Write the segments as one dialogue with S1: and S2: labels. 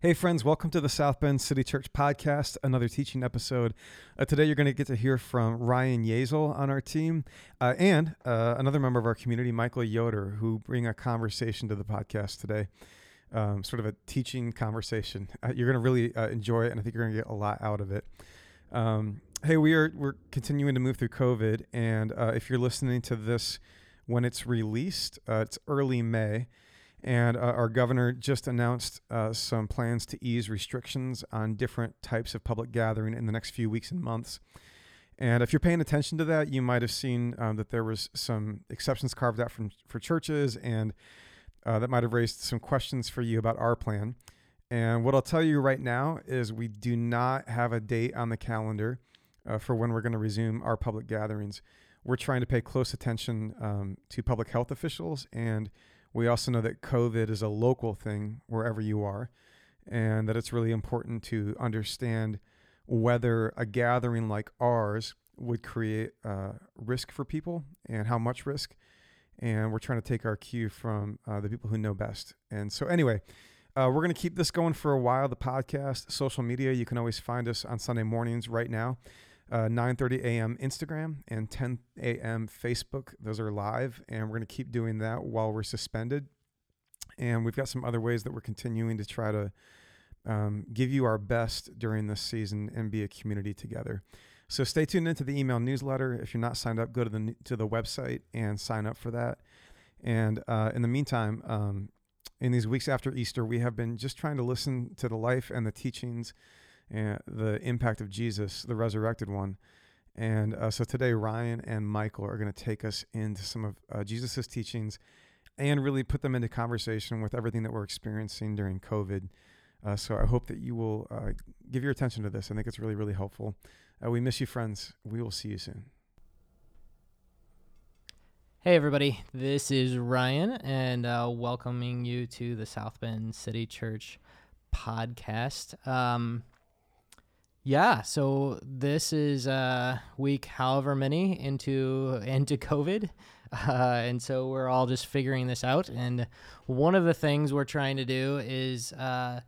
S1: Hey, friends, welcome to the South Bend City Church podcast, another teaching episode. Uh, today, you're going to get to hear from Ryan Yazel on our team uh, and uh, another member of our community, Michael Yoder, who bring a conversation to the podcast today. Um, sort of a teaching conversation. Uh, you're going to really uh, enjoy it, and I think you're going to get a lot out of it. Um, hey, we are we're continuing to move through COVID, and uh, if you're listening to this when it's released, it's early May. And uh, our governor just announced uh, some plans to ease restrictions on different types of public gathering in the next few weeks and months. And if you're paying attention to that, you might have seen um, that there was some exceptions carved out from for churches, and uh, that might have raised some questions for you about our plan. And what I'll tell you right now is we do not have a date on the calendar uh, for when we're going to resume our public gatherings. We're trying to pay close attention um, to public health officials and we also know that COVID is a local thing wherever you are, and that it's really important to understand whether a gathering like ours would create uh, risk for people and how much risk. And we're trying to take our cue from uh, the people who know best. And so, anyway, uh, we're going to keep this going for a while. The podcast, social media, you can always find us on Sunday mornings right now. 9:30 uh, a.m. Instagram and 10 a.m. Facebook. Those are live, and we're going to keep doing that while we're suspended. And we've got some other ways that we're continuing to try to um, give you our best during this season and be a community together. So stay tuned into the email newsletter. If you're not signed up, go to the to the website and sign up for that. And uh, in the meantime, um, in these weeks after Easter, we have been just trying to listen to the life and the teachings and the impact of Jesus, the resurrected one. And uh, so today, Ryan and Michael are going to take us into some of uh, Jesus's teachings and really put them into conversation with everything that we're experiencing during COVID. Uh, so I hope that you will uh, give your attention to this. I think it's really, really helpful. Uh, we miss you, friends. We will see you soon.
S2: Hey, everybody. This is Ryan, and uh, welcoming you to the South Bend City Church podcast. Um, yeah, so this is uh, week however many into into COVID, uh, and so we're all just figuring this out. And one of the things we're trying to do is uh,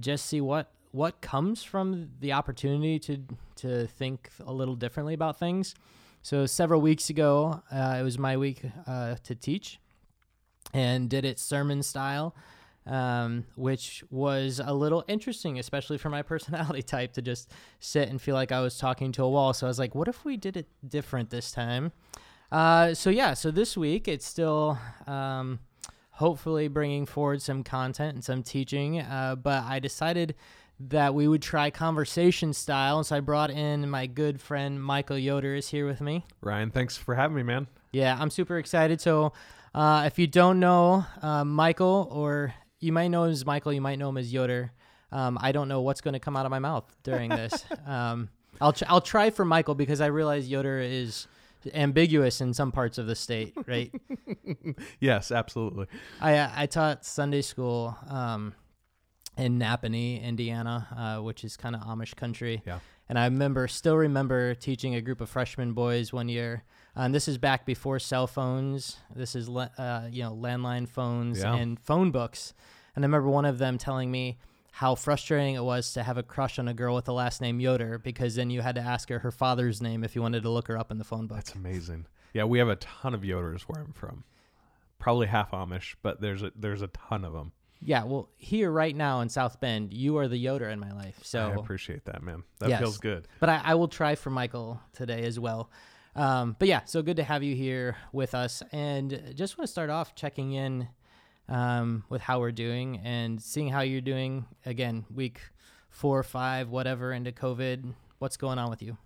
S2: just see what what comes from the opportunity to to think a little differently about things. So several weeks ago, uh, it was my week uh, to teach, and did it sermon style um, which was a little interesting, especially for my personality type to just sit and feel like I was talking to a wall. So I was like, what if we did it different this time? Uh, so yeah, so this week it's still um, hopefully bringing forward some content and some teaching, uh, but I decided that we would try conversation style. And So I brought in my good friend Michael Yoder is here with me.
S3: Ryan, thanks for having me, man.
S2: Yeah, I'm super excited. So uh, if you don't know uh, Michael, or you might know him as Michael, you might know him as Yoder. Um, I don't know what's going to come out of my mouth during this. um, I'll tr- I'll try for Michael because I realize Yoder is ambiguous in some parts of the state, right?
S3: yes, absolutely.
S2: I I taught Sunday school um, in Nappanee, Indiana, uh, which is kind of Amish country.
S3: Yeah.
S2: And I remember, still remember teaching a group of freshman boys one year. And this is back before cell phones. This is, uh, you know, landline phones yeah. and phone books. And I remember one of them telling me how frustrating it was to have a crush on a girl with the last name Yoder because then you had to ask her her father's name if you wanted to look her up in the phone book.
S3: That's amazing. Yeah, we have a ton of Yoders where I'm from. Probably half Amish, but there's a there's a ton of them.
S2: Yeah, well, here right now in South Bend, you are the Yoder in my life. So
S3: I appreciate that, man. That yes. feels good.
S2: But I, I, will try for Michael today as well. Um, but yeah, so good to have you here with us, and just want to start off checking in um, with how we're doing and seeing how you're doing. Again, week four, five, whatever into COVID. What's going on with you?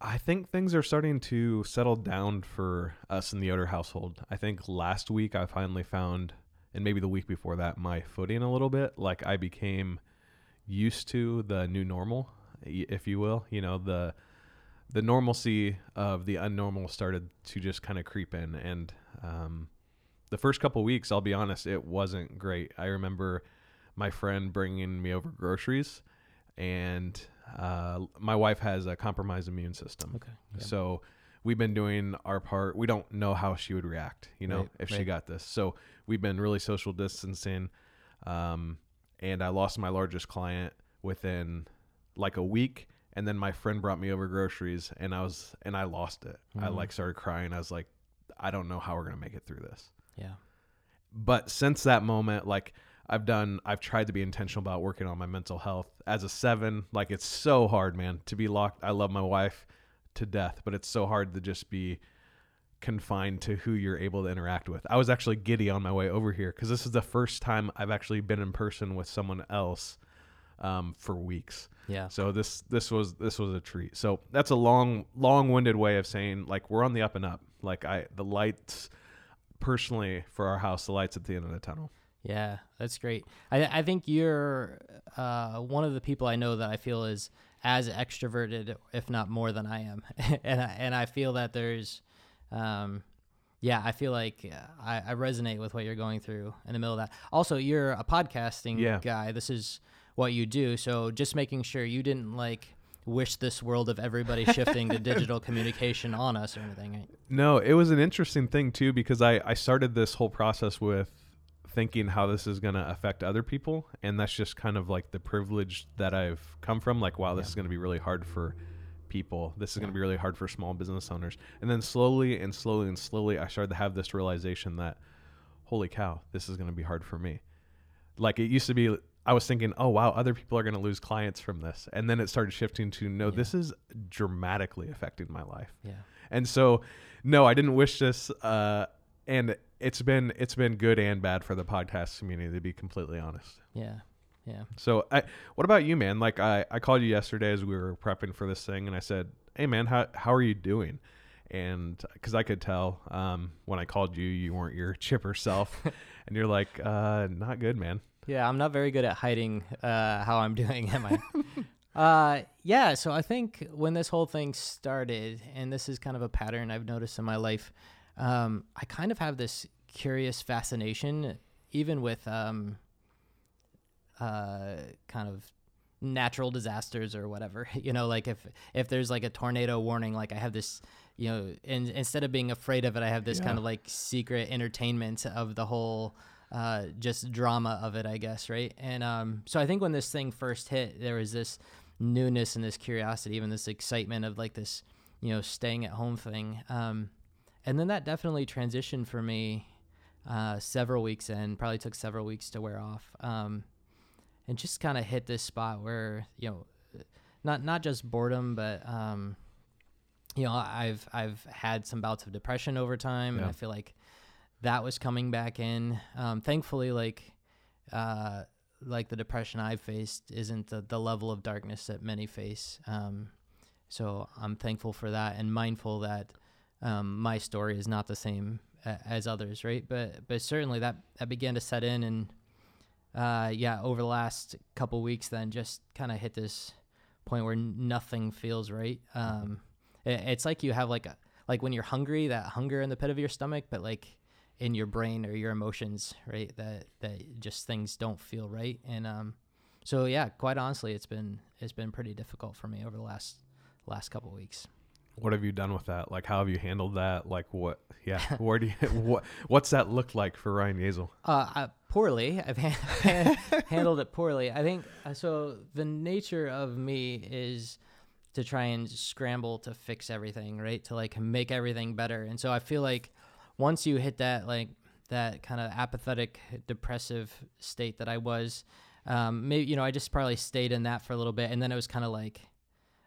S3: I think things are starting to settle down for us in the Yoder household. I think last week I finally found and maybe the week before that my footing a little bit. Like i became used to the new normal if you will. You know the the normalcy of the unnormal started to just kind of creep in. And um, the first couple weeks i'll be honest it wasn't great. I remember my friend bringing me over groceries and uh, my wife has a compromised immune system.
S2: Okay.
S3: Yeah. so we've been doing our part we don't know how she would react you know right, if right. she got this so we've been really social distancing. Um, and I lost my largest client within like a week. And then my friend brought me over groceries, and I was and I lost it. I
S2: Mhm.
S3: like started crying. I was like, I don't know how we're gonna make it through this.
S2: Yeah.
S3: But since that moment, like I've done, I've tried to be intentional about working on my mental health. As a seven, like it's so hard, man, to be locked. I love my wife to death, but it's so hard to just be confined to who you're able to interact with. I was actually giddy on my way over here because this is the first time I've actually been in person with someone else um, for weeks.
S2: Yeah.
S3: So this this was this was a treat. So that's a long long winded way of saying like we're on the up and up. Like I the lights personally for our house, the lights at the end of the tunnel.
S2: Yeah, that's great. I I think you're uh, one of the people I know that I feel is as extroverted, if not more than I am, and I, and I feel that there's, um, yeah, I feel like uh, I, I resonate with what you're going through in the middle of that. Also, you're a podcasting
S3: Yeah.
S2: guy. This is what you do. So just making sure you didn't like wish this world of everybody shifting to digital communication on us or anything. Right?
S3: No, it was an interesting thing too because I I started this whole process with thinking how this is going to affect other people and that's just kind of like the privilege that I've come from like wow this
S2: Yeah.
S3: is going to be really hard for people this is going to be really hard for small business owners and then slowly and slowly and slowly I started to have this realization that holy cow this is going to be hard for me like it used to be I was thinking oh wow other people are going to lose clients from this and then it started shifting to no
S2: Yeah.
S3: this is dramatically affecting my life
S2: Yeah.
S3: and so, no, I didn't wish this. Uh, and it's been it's been good and bad for the podcast community to be completely honest.
S2: Yeah. Yeah.
S3: So, I, what about you, man? Like I, I called you yesterday as we were prepping for this thing, and I said, "Hey, man, how how are you doing?" And because I could tell um, when I called you, you weren't your chipper self, and you're like, uh, "Not good, man."
S2: Yeah, I'm not very good at hiding uh, how I'm doing, am I? uh, yeah, so I think when this whole thing started, and this is kind of a pattern I've noticed in my life, um, I kind of have this curious fascination, even with um, uh, kind of natural disasters or whatever. You know, like if if there's like a tornado warning, like I have this, you know, in, instead of being afraid of it, I have this
S3: Yeah.
S2: kind of like secret entertainment of the whole uh, just drama of it, I guess, right? And um, so I think when this thing first hit, there was this newness and this curiosity, even this excitement of like this, you know, staying at home thing. Um, and then that definitely transitioned for me uh, several weeks in, probably took several weeks to wear off. Um, and just kind of hit this spot where, you know, not not just boredom, but um, you know, I've I've had some bouts of depression over time, and I feel like that was coming back in. Um, thankfully, like uh, like the depression I've faced isn't the, the level of darkness that many face. Um, so I'm thankful for that and mindful that um, my story is not the same as others, right? But but certainly that that began to set in, and uh, yeah, over the last couple weeks, then just kind of hit this point where nothing feels right. Um, it, it's like you have like a like when you're hungry, that hunger in the pit of your stomach, but like in your brain or your emotions, right? That that just things don't feel right, and um, so yeah, quite honestly, it's been it's been pretty difficult for me over the last last couple weeks.
S3: What have you done with that? Like, how have you handled that? Like, what? Yeah, where do you? What? What's that look like for Ryan Yazel?
S2: Uh, uh, poorly. I've ha- handled it poorly. I think uh, so. The nature of me is to try and scramble to fix everything, right? To like make everything better. And so I feel like once you hit that like that kind of apathetic, depressive state that I was, um, maybe you know I just probably stayed in that for a little bit, and then it was kind of like,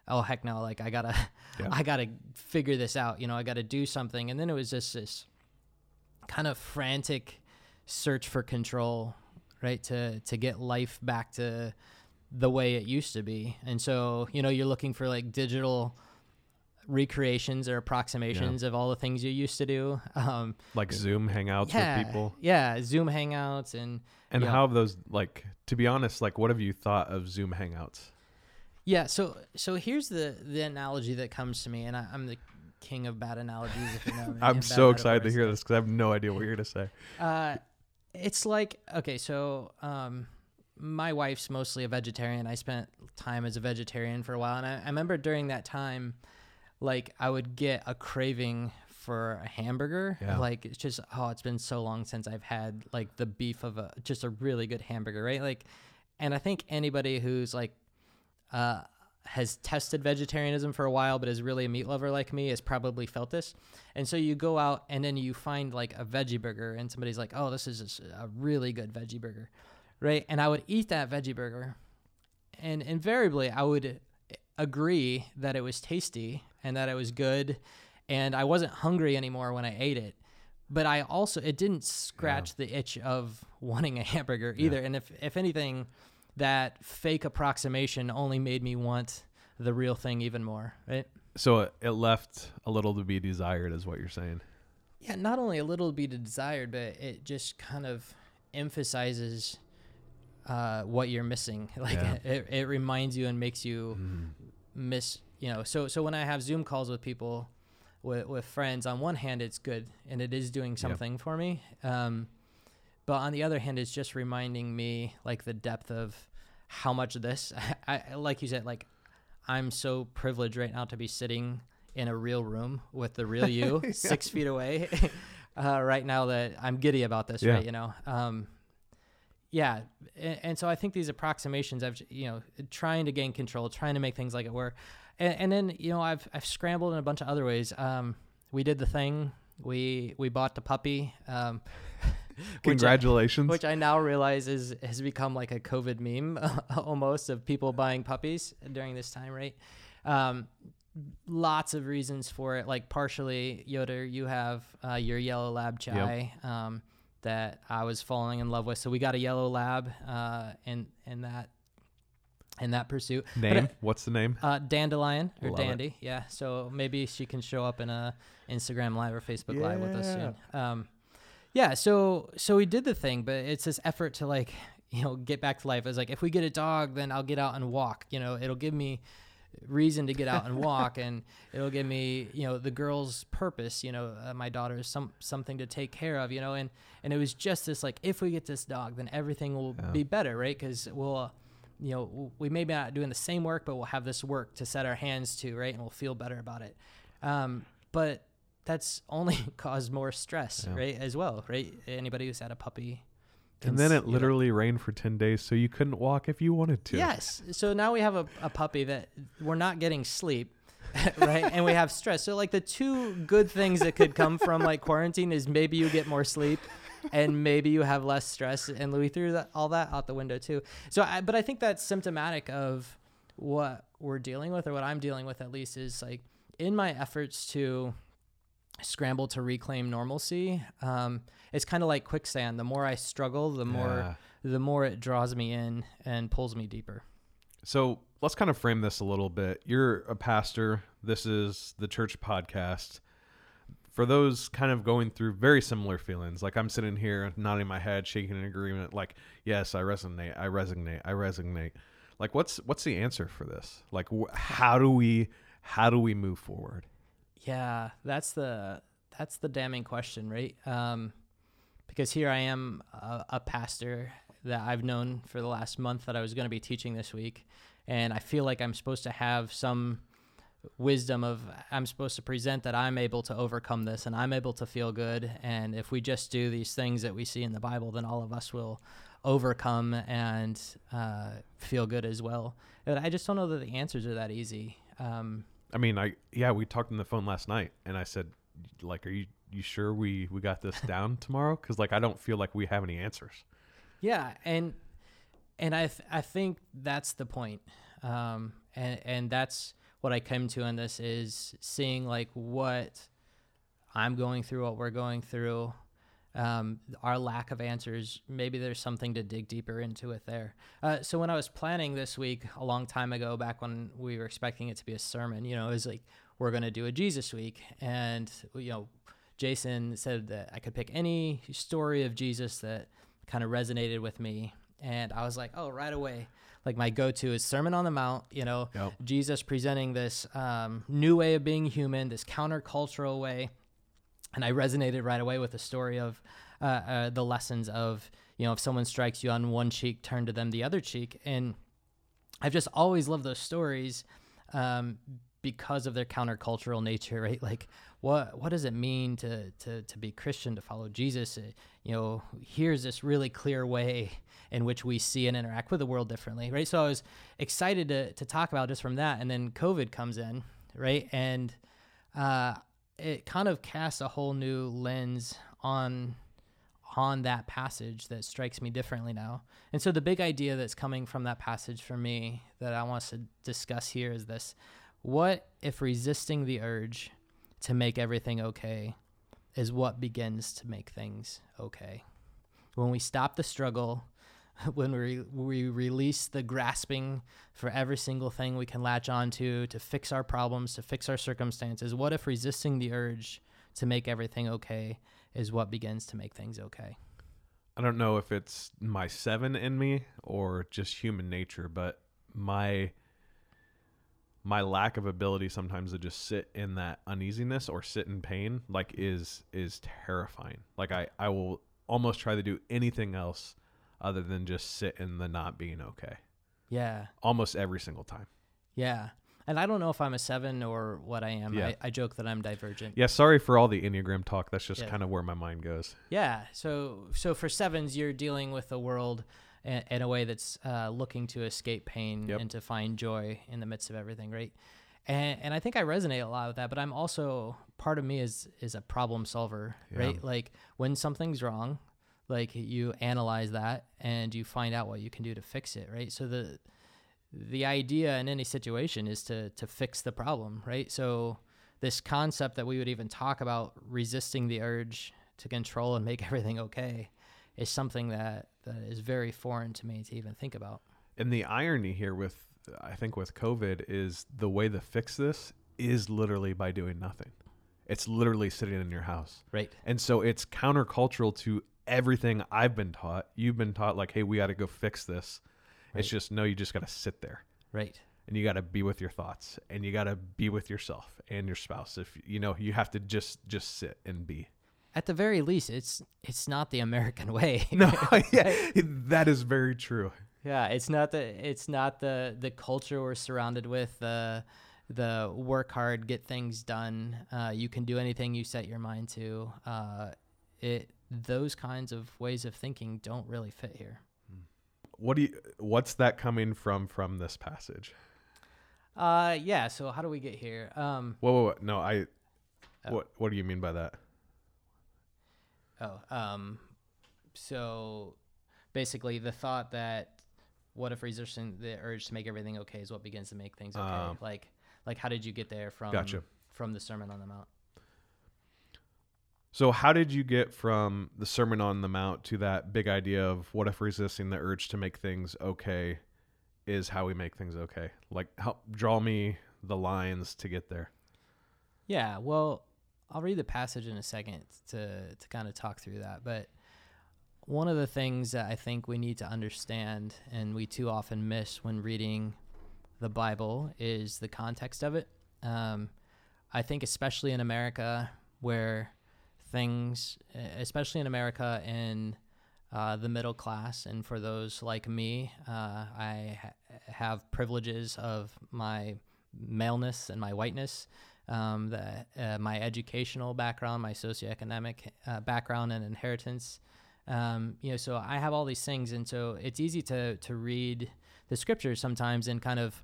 S2: oh heck no, like I gotta,
S3: Yeah.
S2: I gotta figure this out. You know, I gotta do something. And then it was just this kind of frantic search for control, right? To to get life back to the way it used to be. And so, you know, you're looking for like digital recreations or approximations of all the things you used to do. Um,
S3: Like Zoom hangouts
S2: yeah,
S3: with people,
S2: yeah, Zoom hangouts and
S3: and
S2: yeah.
S3: how have those? Like, to be honest, like, what have you thought of Zoom hangouts?
S2: Yeah. So so here's the the analogy that comes to me, and I, I'm the king of bad analogies. If you know me,
S3: I'm so excited to hear this because I have no idea what you're gonna say.
S2: Uh, it's like okay, so um, my wife's mostly a vegetarian. I spent time as a vegetarian for a while, and I, I remember during that time, like I would get a craving for a hamburger.
S3: Yeah.
S2: Like it's just oh, it's been so long since I've had like the beef of a just a really good hamburger, right? Like, and I think anybody who's like uh, has tested vegetarianism for a while but is really a meat lover like me has probably felt this. And so you go out and then you find like a veggie burger and somebody's like, "Oh, this is a really good veggie burger." Right? And I would eat that veggie burger and invariably I would agree that it was tasty and that it was good and I wasn't hungry anymore when I ate it. But I also it didn't scratch yeah. the itch of wanting a hamburger either. Yeah. And if if anything, that fake approximation only made me want the real thing even more, right?
S3: So it, it left a little to be desired, is what you're saying.
S2: Yeah, not only a little to be desired, but it just kind of emphasizes uh, what you're missing. Like yeah. it, it reminds you and makes you mm. miss. You know, so so when I have Zoom calls with people, with with friends, on one hand it's good and it is doing something yep. for me. Um, but on the other hand, it's just reminding me like the depth of how much of this. I, like you said, like I'm so privileged right now to be sitting in a real room with the real you, yeah. six feet away. uh, right now that I'm giddy about this, yeah. right? You know. Um, yeah and, and, so i think these approximations of you know trying to gain control trying to make things like it were and, and then you know i've i've scrambled in a bunch of other ways um, we did the thing we we bought the puppy um,
S3: congratulations
S2: which I, which I, now realize is has become like a covid meme almost of people buying puppies during this time right um, lots of reasons for it like partially yoder you have uh, your yellow lab chai yep. um, that I was falling in love with. So we got a yellow lab uh, in in that in that pursuit.
S3: Name? But, What's the name?
S2: Uh, Dandelion or Love Dandy. It. Yeah. So maybe she can show up in a Instagram live or Facebook yeah. live with us soon. Um, yeah. So so we did the thing, but it's this effort to like you know get back to life. It's like if we get a dog, then I'll get out and walk. You know, it'll give me reason to get out and walk and it'll give me you know the girl's purpose you know uh, my daughter is some something to take care of you know and and it was just this like if we get this dog then everything will yeah. be better right because we'll uh, you know we may be not doing the same work but we'll have this work to set our hands to right and we'll feel better about it um, but that's only caused more stress yeah. right as well right anybody who's had a puppy
S3: and then it literally rained for 10 days, so you couldn't walk if you wanted to.
S2: Yes. So now we have a, a puppy that we're not getting sleep, right? and we have stress. So, like, the two good things that could come from like quarantine is maybe you get more sleep and maybe you have less stress. And Louis threw that, all that out the window, too. So, I, but I think that's symptomatic of what we're dealing with, or what I'm dealing with at least, is like in my efforts to scramble to reclaim normalcy. Um, it's kind of like quicksand. The more I struggle, the more yeah. the more it draws me in and pulls me deeper.
S3: So let's kind of frame this a little bit. You're a pastor. This is the church podcast. For those kind of going through very similar feelings, like I'm sitting here nodding my head, shaking in agreement, like, yes, I resonate, I resonate, I resonate. Like, what's what's the answer for this? Like, wh- how do we how do we move forward?
S2: Yeah, that's the that's the damning question, right? Um, because here I am, a, a pastor that I've known for the last month that I was going to be teaching this week, and I feel like I'm supposed to have some wisdom of I'm supposed to present that I'm able to overcome this and I'm able to feel good. And if we just do these things that we see in the Bible, then all of us will overcome and uh, feel good as well. But I just don't know that the answers are that easy. Um,
S3: I mean, I yeah, we talked on the phone last night, and I said, like, are you you sure we we got this down tomorrow? Because like, I don't feel like we have any answers.
S2: Yeah, and and I th- I think that's the point, um, and and that's what I came to in this is seeing like what I'm going through, what we're going through, um, our lack of answers, maybe there's something to dig deeper into it there. Uh, so when I was planning this week a long time ago, back when we were expecting it to be a sermon, you know, it was like we're going to do a Jesus week, and you know, Jason said that I could pick any story of Jesus that kind of resonated with me, and I was like, oh, right away. Like my go-to is Sermon on the Mount. You know, yep. Jesus presenting this um, new way of being human, this countercultural way and I resonated right away with the story of uh, uh, the lessons of you know if someone strikes you on one cheek, turn to them the other cheek, and I've just always loved those stories um, because of their countercultural nature, right? Like, what what does it mean to to to be Christian, to follow Jesus? Uh, you know, here's this really clear way in which we see and interact with the world differently, right? So I was excited to to talk about just from that, and then COVID comes in, right, and uh, it kind of casts a whole new lens on on that passage that strikes me differently now. And so the big idea that's coming from that passage for me that I want to discuss here is this what if resisting the urge to make everything okay is what begins to make things okay? When we stop the struggle, when we, we release the grasping for every single thing we can latch onto to fix our problems, to fix our circumstances, what if resisting the urge to make everything okay is what begins to make things okay?
S3: I don't know if it's my seven in me or just human nature, but my my lack of ability sometimes to just sit in that uneasiness or sit in pain like is is terrifying. Like I I will almost try to do anything else other than just sit in the not being okay.
S2: Yeah.
S3: Almost every single time.
S2: Yeah. And I don't know if I'm a seven or what I am.
S3: Yeah.
S2: I, I joke that I'm divergent.
S3: Yeah, sorry for all the Enneagram talk. That's just
S2: Yeah.
S3: kind of where my mind goes.
S2: Yeah. So so for sevens, you're dealing with the world in, in a way that's uh, looking to escape pain
S3: Yep.
S2: and to find joy in the midst of everything, right? And and I think I resonate a lot with that. But I'm also part of me is is a problem solver,
S3: Yeah.
S2: right? Like when something's wrong, like you analyze that and you find out what you can do to fix it, right? So the the idea in any situation is to to fix the problem, right? So this concept that we would even talk about resisting the urge to control and make everything okay is something that that is very foreign to me to even think about.
S3: And the irony here with I think with COVID is the way to fix this is literally by doing nothing. It's literally sitting in your house.
S2: Right.
S3: And so it's countercultural to everything I've been taught. You've been taught like, hey, we got to go fix this. It's just no, you just got to sit there
S2: Right.
S3: and you got to be with your thoughts and you got to be with yourself and your spouse. If you know, you have to just just sit and be.
S2: At the very least, it's it's not the American way.
S3: No, yeah, that is very true.
S2: Yeah, it's not the it's not the the culture we're surrounded with. The the work hard, get things done. Uh, you can do anything you set your mind to. Uh, it those kinds of ways of thinking don't really fit here.
S3: What do you? What's that coming from from this passage?
S2: Uh, yeah. So how do we get here? Um,
S3: Whoa, whoa, whoa. no, I.
S2: Oh.
S3: What What do you mean by that?
S2: Oh, um, so basically the thought that what if resisting the urge to make everything okay is what begins to make things okay.
S3: Um,
S2: like, like how did you get there from
S3: Gotcha.
S2: from the Sermon on the Mount?
S3: So, how did you get from the Sermon on the Mount to that big idea of what if resisting the urge to make things okay is how we make things okay? Like, help draw me the lines to get there.
S2: Yeah, well, I'll read the passage in a second to to kind of talk through that, but one of the things that I think we need to understand and we too often miss when reading the Bible is the context of it. Um, I think especially in America where things especially in America in uh, the middle class and for those like me, uh, I ha- have privileges of my maleness and my whiteness um, the, uh, my educational background, my socioeconomic uh, background, and inheritance. Um, you know, so I have all these things, and so it's easy to to read the scriptures sometimes and kind of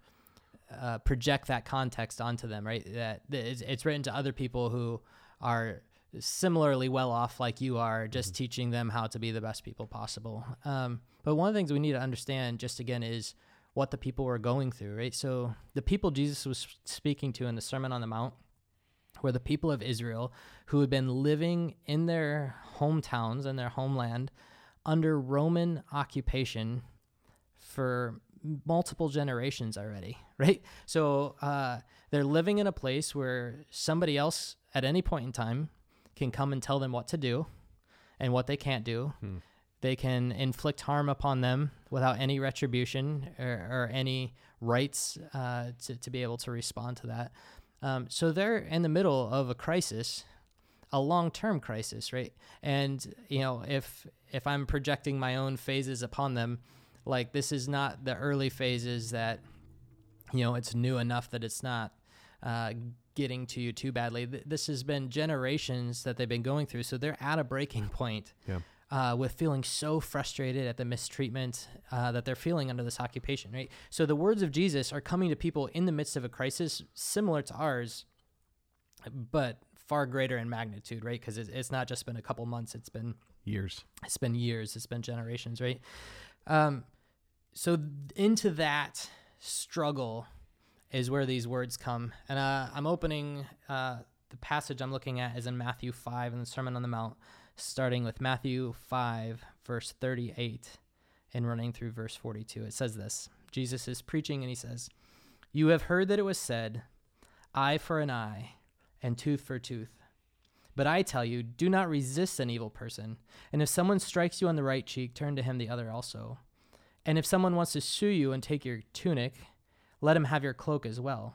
S2: uh, project that context onto them, right? That it's, it's written to other people who are similarly well off like you are, just teaching them how to be the best people possible. Um, but one of the things we need to understand, just again, is what the people were going through, right? So the people Jesus was speaking to in the Sermon on the Mount were the people of Israel who had been living in their hometowns and their homeland under Roman occupation for multiple generations already, right? So uh, they're living in a place where somebody else at any point in time can come and tell them what to do and what they can't do.
S3: Hmm.
S2: They can inflict harm upon them without any retribution or, or any rights uh, to, to be able to respond to that. Um, so they're in the middle of a crisis, a long-term crisis, right? And you know, if if I'm projecting my own phases upon them, like this is not the early phases that you know it's new enough that it's not uh, getting to you too badly. This has been generations that they've been going through, so they're at a breaking point.
S3: Yeah.
S2: Uh, with feeling so frustrated at the mistreatment uh, that they're feeling under this occupation, right? So the words of Jesus are coming to people in the midst of a crisis similar to ours, but far greater in magnitude, right? Because it's, it's not just been a couple months; it's been
S3: Years.
S2: it's been years, it's been generations, right? Um, so into that struggle is where these words come, and uh, I'm opening uh, the passage I'm looking at is in Matthew five in the Sermon on the Mount, starting with Matthew five verse 38 and running through verse 42. It says this: Jesus is preaching, and he says, "You have heard that it was said, eye for an eye, and tooth for tooth." But I tell you, do not resist an evil person. And if someone strikes you on the right cheek, turn to him the other also. And if someone wants to sue you and take your tunic, let him have your cloak as well.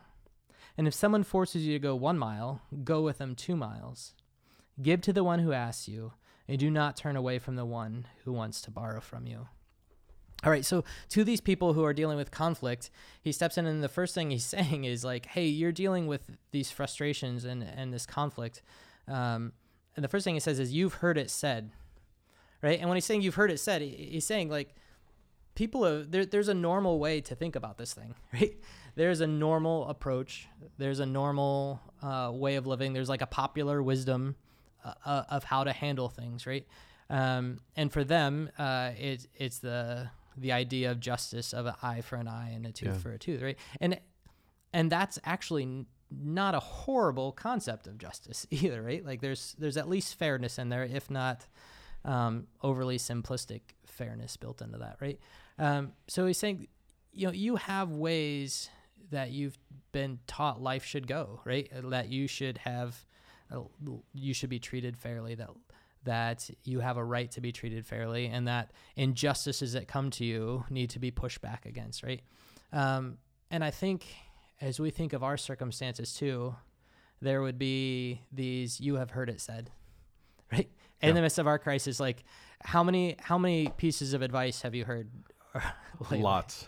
S2: And if someone forces you to go one mile, go with them two miles. Give to the one who asks you, and do not turn away from the one who wants to borrow from you. All right, so to these people who are dealing with conflict, he steps in, and the first thing he's saying is like, "Hey, you're dealing with these frustrations and and this conflict." Um, and the first thing he says is, "You've heard it said," right? And when he's saying "you've heard it said," he's saying like, people are there. There's a normal way to think about this thing, right? There's a normal approach. There's a normal uh, way of living. There's like a popular wisdom uh, uh, of how to handle things, right? Um, and for them, uh, it, it's the the idea of justice of an eye for an eye and a tooth
S3: Yeah.
S2: for a tooth, right? And and that's actually not a horrible concept of justice either, right? Like there's there's at least fairness in there, if not um, overly simplistic fairness built into that, right? Um, so he's saying, you know, you have ways that you've been taught life should go, right? That you should have, uh, you should be treated fairly. That that you have a right to be treated fairly, and that injustices that come to you need to be pushed back against, right? Um, and I think as we think of our circumstances too, there would be these you have heard it said, right? In
S3: Yeah.
S2: the midst of our crisis, like how many how many pieces of advice have you heard? lately?
S3: Lots.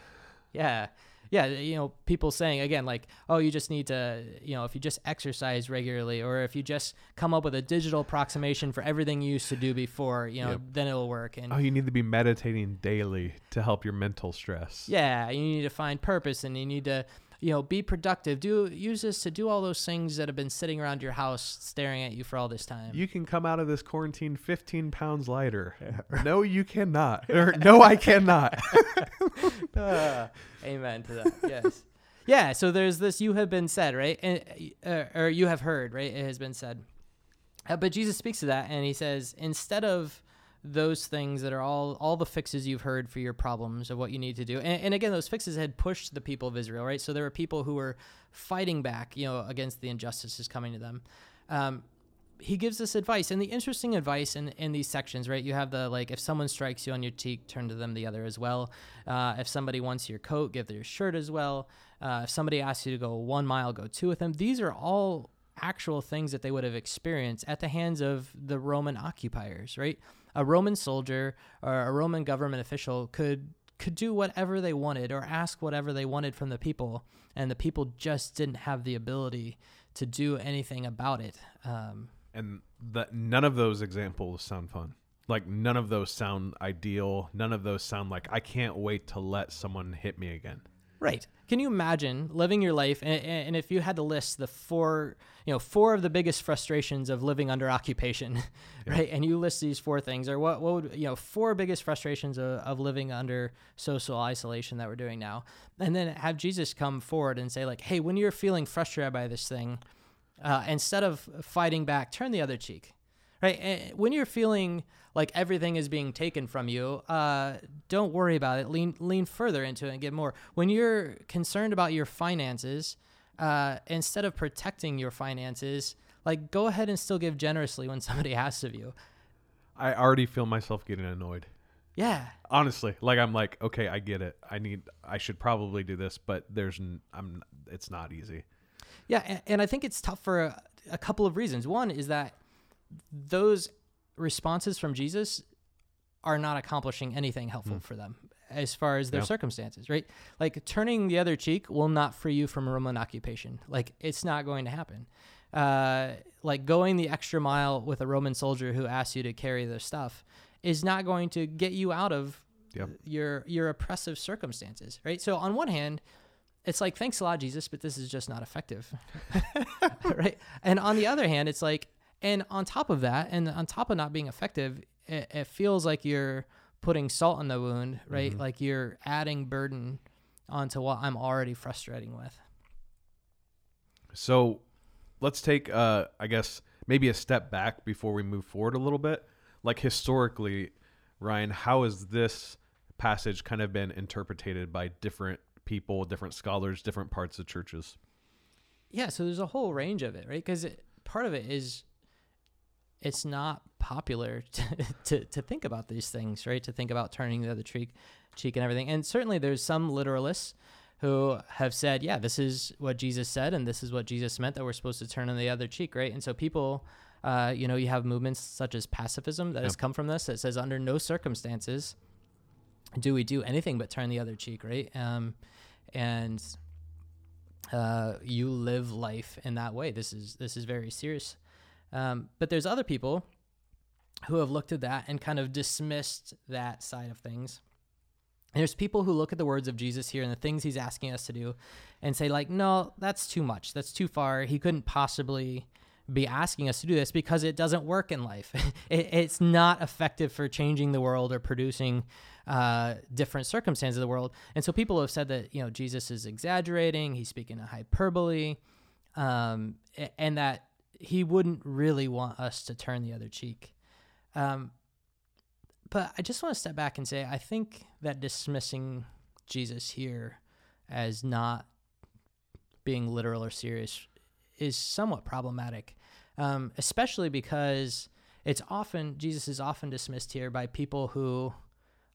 S2: Yeah. Yeah, you know, people saying again like, "Oh, you just need to, you know, if you just exercise regularly or if you just come up with a digital approximation for everything you used to do before, you know,
S3: Yep.
S2: then it'll work." And
S3: Oh, you need to be meditating daily to help your mental stress.
S2: yeah, you need to find purpose and you need to, you know, be productive. Do use this to do all those things that have been sitting around your house staring at you for all this time.
S3: You can come out of this quarantine 15 pounds lighter. no, you cannot. Or, no, I cannot.
S2: Ah, amen to that. Yes. Yeah. So there's this. You have been said, right? And, uh, or you have heard, right? It has been said. Uh, but Jesus speaks to that, and he says, instead of those things that are all all the fixes you've heard for your problems of what you need to do, and, and again, those fixes had pushed the people of Israel, right? So there were people who were fighting back, you know, against the injustices coming to them. Um, he gives this advice and the interesting advice in, in these sections right? You have the like if someone strikes you on your cheek turn to them the other as well. Uh, if somebody wants your coat give their shirt as well. Uh, if somebody asks you to go one mile go two with them. These are all actual things that they would have experienced at the hands of the roman occupiers right a roman soldier or a roman government official could could do whatever they wanted or ask whatever they wanted from the people and the people just didn't have the ability to do anything about it um,
S3: and that none of those examples sound fun. Like none of those sound ideal. None of those sound like I can't wait to let someone hit me again.
S2: Right. Can you imagine living your life and, and if you had to list the four, you know, four of the biggest frustrations of living under occupation, right? And you list these four things or what, what would, you know, four biggest frustrations of, of living under social isolation that we're doing now. And then have Jesus come forward and say like, hey, when you're feeling frustrated by this thing, uh, instead of fighting back, turn the other cheek, right? And when you're feeling like everything is being taken from you, uh, don't worry about it. Lean lean further into it and get more. When you're concerned about your finances, uh, instead of protecting your finances, like go ahead and still give generously when somebody asks of you.
S3: I already feel myself getting annoyed.
S2: Yeah,
S3: Honestly, like I'm like, okay, I get it. I need I should probably do this, but there's n- I'm it's not easy.
S2: Yeah, and, and I think it's tough for a, a couple of reasons. One is that those responses from Jesus are not accomplishing anything helpful for them. as far as their
S3: Yeah.
S2: circumstances, right? Like turning the other cheek will not free you from a Roman occupation. Like it's not going to happen. Uh, like going the extra mile with a Roman soldier who asks you to carry their stuff is not going to get you out of
S3: Yep.
S2: your your oppressive circumstances, right? So on one hand, it's like thanks a lot, Jesus, but this is just not effective, right? And on the other hand, it's like, and on top of that, and on top of not being effective, it, it feels like you're putting salt in the wound, right?
S3: Mhm.
S2: Like you're adding burden onto what I'm already frustrating with.
S3: So let's take, uh, I guess, maybe a step back before we move forward a little bit. Like historically, Ryan, how has this passage kind of been interpreted by different people, different scholars, different parts of churches?
S2: Yeah, so there's a whole range of it, right? Because part of it is it's not popular to, to, to think about these things, right? To think about turning the other cheek, cheek and everything. And certainly there's some literalists who have said, yeah, this is what Jesus said and this is what Jesus meant that we're supposed to turn on the other cheek, right? And so people, uh, you know, you have movements such as pacifism that has come from this that says under no circumstances do we do anything but turn the other cheek, right? Um, and uh, you live life in that way. This is this is very serious. Um, but there's other people who have looked at that and kind of dismissed that side of things. There's people who look at the words of Jesus here and the things he's asking us to do and say like, no, that's too much. That's too far. He couldn't possibly be asking us to do this because it doesn't work in life. it, it's not effective for changing the world or producing uh, different circumstances of the world. And so people have said that you know Jesus is exaggerating. He's speaking a hyperbole, um, and that he wouldn't really want us to turn the other cheek. Um, but I just want to step back and say I think that dismissing Jesus here as not being literal or serious is somewhat problematic, um, especially because it's often Jesus is often dismissed here by people who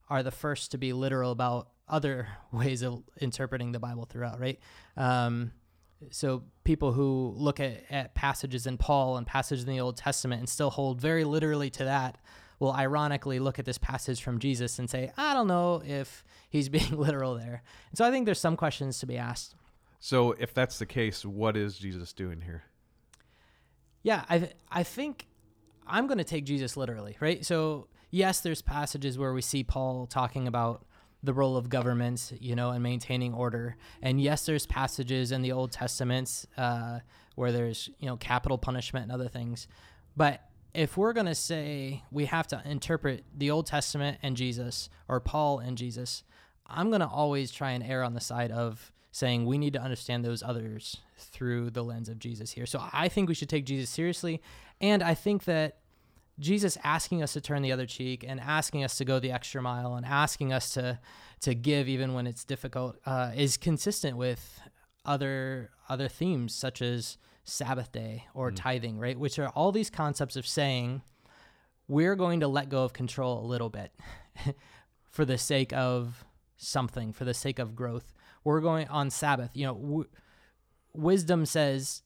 S2: are the first to be literal about other ways of interpreting the Bible throughout, right? Um, so people who look at, at passages in Paul and passages in the Old Testament and still hold very literally to that will ironically look at this passage from Jesus and say, I don't know if he's being literal there. And so I think there's some questions to be asked.
S3: So if that's the case, what is Jesus doing here?
S2: Yeah, I I think I'm going to take Jesus literally, right? So yes, there's passages where we see Paul talking about the role of government, you know, and maintaining order. And yes, there's passages in the Old Testament uh, where there's you know capital punishment and other things. But if we're going to say we have to interpret the Old Testament and Jesus or Paul and Jesus, I'm going to always try and err on the side of saying we need to understand those others through the lens of Jesus here. So I think we should take Jesus seriously. And I think that Jesus asking us to turn the other cheek and asking us to go the extra mile and asking us to to give even when it's difficult uh, is consistent with other other themes such as Sabbath day or
S3: Mm.
S2: tithing, right? Which are all these concepts of saying we're going to let go of control a little bit for the sake of something, for the sake of growth. We're going on Sabbath. You know, w- wisdom says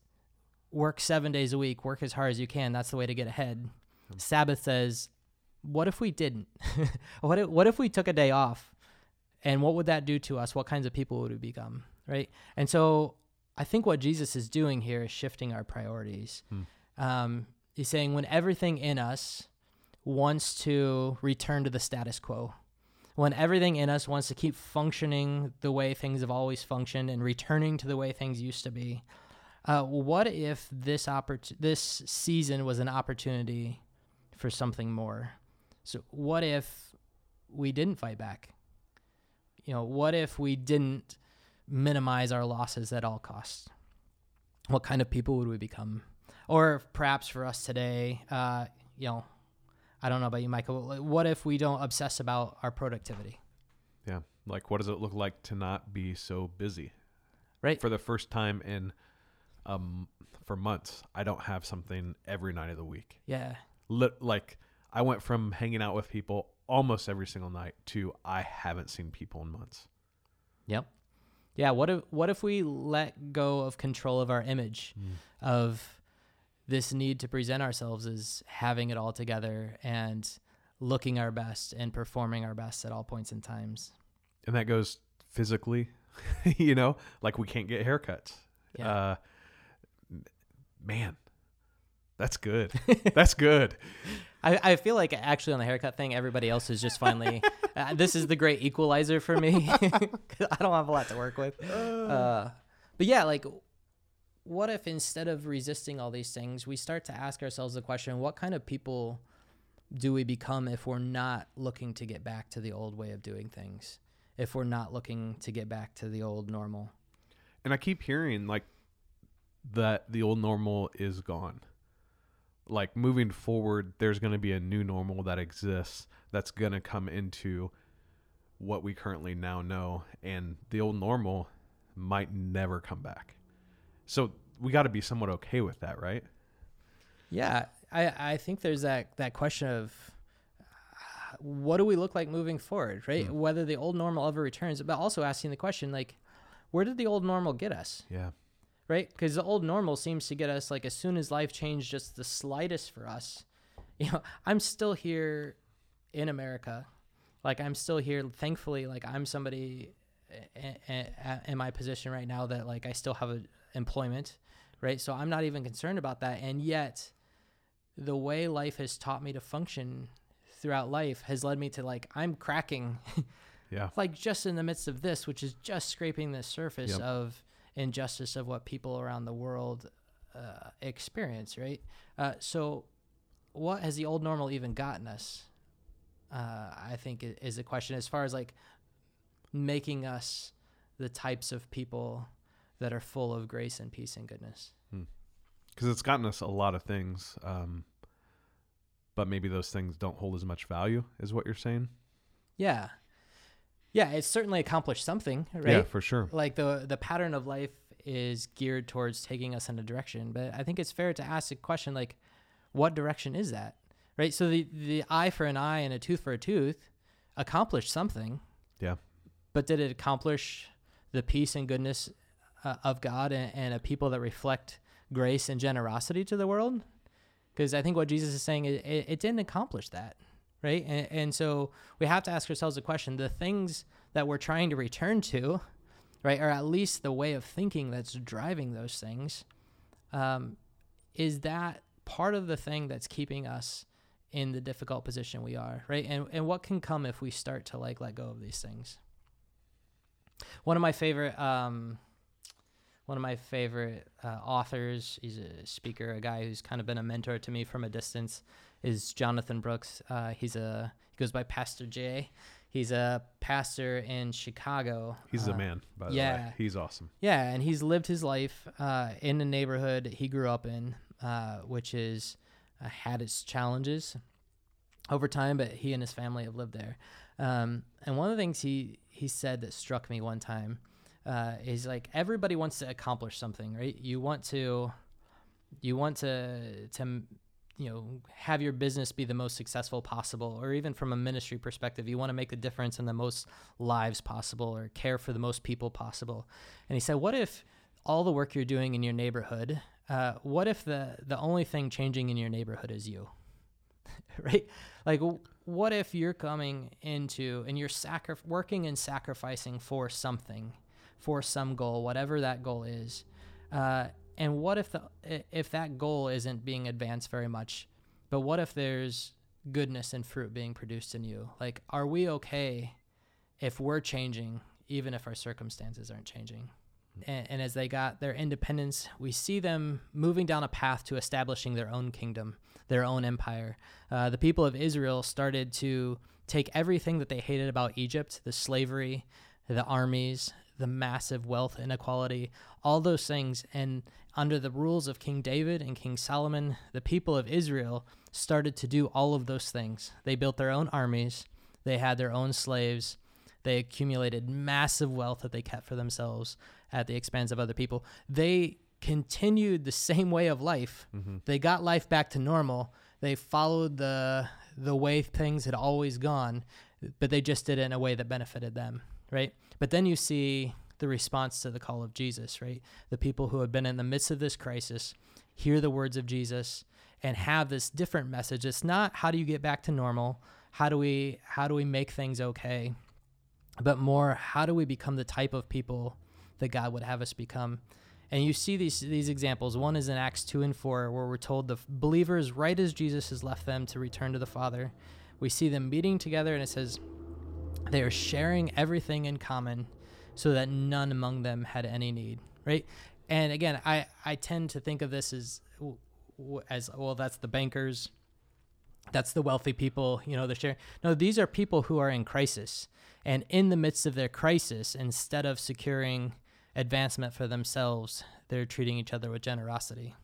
S2: work seven days a week, work as hard as you can. That's the way to get ahead. Sabbath says, what if we didn't? what if, what if we took a day off? And what would that do to us? What kinds of people would we become? Right. And so I think what Jesus is doing here is shifting our priorities.
S3: Hmm.
S2: Um, he's saying when everything in us wants to return to the status quo, when everything in us wants to keep functioning the way things have always functioned and returning to the way things used to be, uh, what if this oppor- this season was an opportunity for something more? So what if we didn't fight back? You know, what if we didn't minimize our losses at all costs? What kind of people would we become? Or perhaps for us today, uh, you know, I don't know about you, Michael. What if we don't obsess about our productivity?
S3: Yeah. Like, what does it look like to not be so busy?
S2: Right.
S3: For the first time in, um, for months, I don't have something every night of the week.
S2: Yeah.
S3: Li- like, I went from hanging out with people almost every single night to I haven't seen people in months.
S2: Yep. Yeah. What if what if we let go of control of our image, of this need to present ourselves as having it all together and looking our best and performing our best at all points in times?
S3: and that goes physically, you know, like we can't get haircuts.
S2: Yeah.
S3: Uh, man, that's good. that's good.
S2: I, I feel like actually on the haircut thing, everybody else is just finally. uh, this is the great equalizer for me. I don't have a lot to work with. Uh, but yeah, like, what if instead of resisting all these things, we start to ask ourselves the question: What kind of people do we become if we're not looking to get back to the old way of doing things? If we're not looking to get back to the old normal?
S3: And I keep hearing like that the old normal is gone. Like moving forward, there's going to be a new normal that exists that's going to come into what we currently now know. And the old normal might never come back. So we got to be somewhat okay with that, right?
S2: Yeah, I, I think there's that, that question of uh, what do we look like moving forward, right?
S3: Hmm.
S2: Whether the old normal ever returns, but also asking the question like, where did the old normal get us,
S3: Yeah.
S2: Right? Because the old normal seems to get us like as soon as life changed just the slightest for us. You know, I'm still here in America, like I'm still here. Thankfully, like I'm somebody in my position right now that like I still have a employment, right? So I'm not even concerned about that, and yet the way life has taught me to function throughout life has led me to like I'm cracking
S3: Yeah.
S2: like just in the midst of this which is just scraping the surface
S3: Yep.
S2: of injustice of what people around the world uh, experience right? Uh, so what has the old normal even gotten us? Uh, i think is a question. As far as like making us the types of people that are full of grace and peace and goodness.
S3: Because it's gotten us a lot of things. Um, but maybe those things don't hold as much value, is what you're saying?
S2: yeah yeah it's certainly accomplished something right?
S3: Yeah, for sure.
S2: like the the pattern of life is geared towards taking us in a direction but i think it's fair to ask a question like what direction is that right? So the the eye for an eye and a tooth for a tooth accomplished something.
S3: Yeah.
S2: but did it accomplish the peace and goodness uh, of god and, and a people that reflect grace and generosity to the world? Because i think what jesus is saying it, it, it didn't accomplish that right? And, and so we have to ask ourselves a question the things that we're trying to return to right or at least the way of thinking that's driving those things. Um, is that part of the thing that's keeping us in the difficult position we are right? And and what can come if we start to like let go of these things? One of my favorite um one of my favorite uh, authors he's a speaker a guy who's kind of been a mentor to me from a distance is jonathan brooks uh, he's a he goes by pastor j he's a pastor in chicago
S3: He's
S2: uh,
S3: a man, by the way.
S2: yeah.
S3: He's awesome.
S2: yeah, and he's lived his life uh, in the neighborhood he grew up in, uh, which is uh, had its challenges over time, but he and his family have lived there. Um, and one of the things he he said that struck me one time uh, is like everybody wants to accomplish something, right? You want to you want to to you know have your business be the most successful possible or even from a ministry perspective you want to make a difference in the most lives possible or care for the most people possible. And he said what if all the work you're doing in your neighborhood uh, what if the the only thing changing in your neighborhood is you? Right? Like what if you're coming into and you're sacri- working and sacrificing for something for some goal whatever that goal is uh, and what if the if that goal isn't being advanced very much but what if there's goodness and fruit being produced in you? Like are we okay if we're changing even if our circumstances aren't changing? And, and as they got their independence we see them moving down a path to establishing their own kingdom their own empire. Uh, the people of israel started to take everything that they hated about egypt the slavery the armies the massive wealth inequality all those things and under the rules of king david and king solomon the people of israel started to do all of those things they built their own armies they had their own slaves they accumulated massive wealth that they kept for themselves at the expense of other people. They continued the same way of life.
S3: Mm-hmm.
S2: They got life back to normal. They followed the the way things had always gone, but they just did it in a way that benefited them, right? But then you see the response to the call of Jesus, right? The people who have been in the midst of this crisis hear the words of Jesus and have this different message. It's not how do you get back to normal? How do we how do we make things okay? but more how do we become the type of people that God would have us become. And you see these these examples. One is in Acts 2 and 4 where we're told the believers right as Jesus has left them to return to the Father. We see them meeting together and it says they are sharing everything in common so that none among them had any need, right? And again, I I tend to think of this as as well that's the bankers that's the wealthy people, you know, they're sharing. No, these are people who are in crisis. And in the midst of their crisis, instead of securing advancement for themselves, they're treating each other with generosity.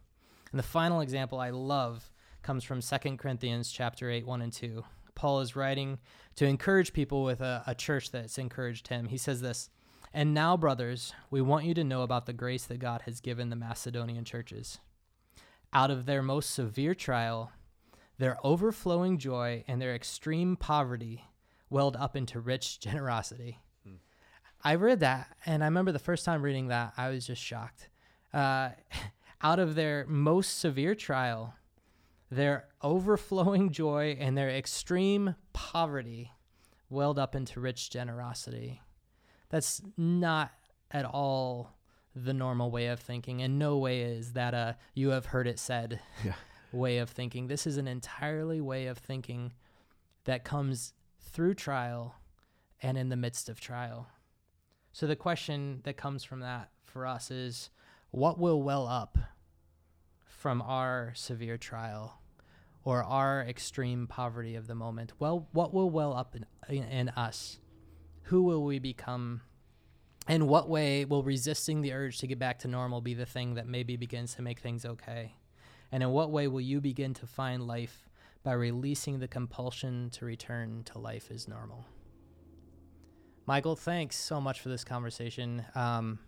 S2: And the final example I love comes from 2 Corinthians chapter 8, 1 and 2. Paul is writing to encourage people with a, a church that's encouraged him. He says this And now, brothers, we want you to know about the grace that God has given the Macedonian churches. Out of their most severe trial, their overflowing joy and their extreme poverty welled up into rich generosity. Hmm. I read that, and I remember the first time reading that, I was just shocked. Uh, out of their most severe trial, their overflowing joy and their extreme poverty welled up into rich generosity. That's not at all the normal way of thinking. and no way is that a you have heard it said yeah. way of thinking. This is an entirely way of thinking that comes through trial and in the midst of trial. So the question that comes from that for us is what will well up from our severe trial or our extreme poverty of the moment? Well, what will well up in, in, in us? Who will we become? In what way will resisting the urge to get back to normal be the thing that maybe begins to make things okay? And in what way will you begin to find life by releasing the compulsion to return to life as normal? Michael, thanks so much for this conversation. Um,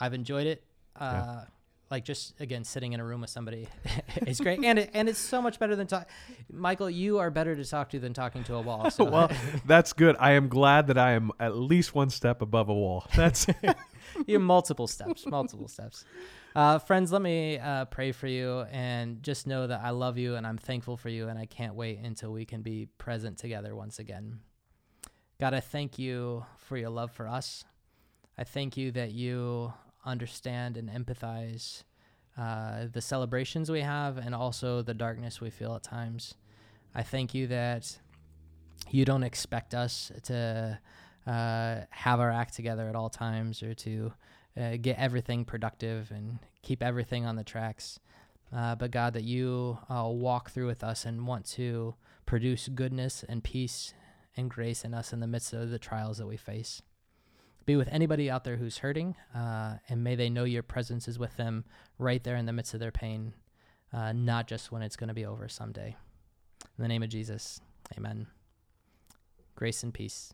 S2: I've enjoyed it. Uh, yeah. Like just again sitting in a room with somebody is great, and it, and it's so much better than talk. Michael, you are better to talk to than talking to a wall. So.
S3: well, that's good. I am glad that I am at least one step above a wall. That's
S2: you multiple steps, multiple steps. Uh, friends, let me uh, pray for you and just know that I love you and I'm thankful for you and I can't wait until we can be present together once again. God, I thank you for your love for us. I thank you that you understand and empathize uh, the celebrations we have and also the darkness we feel at times. I thank you that you don't expect us to uh, have our act together at all times or to uh, get everything productive and keep everything on the tracks. Uh, but God, that you uh, walk through with us and want to produce goodness and peace and grace in us in the midst of the trials that we face. Be with anybody out there who's hurting, uh, and may they know your presence is with them right there in the midst of their pain, uh, not just when it's going to be over someday. In the name of Jesus, amen. Grace and peace.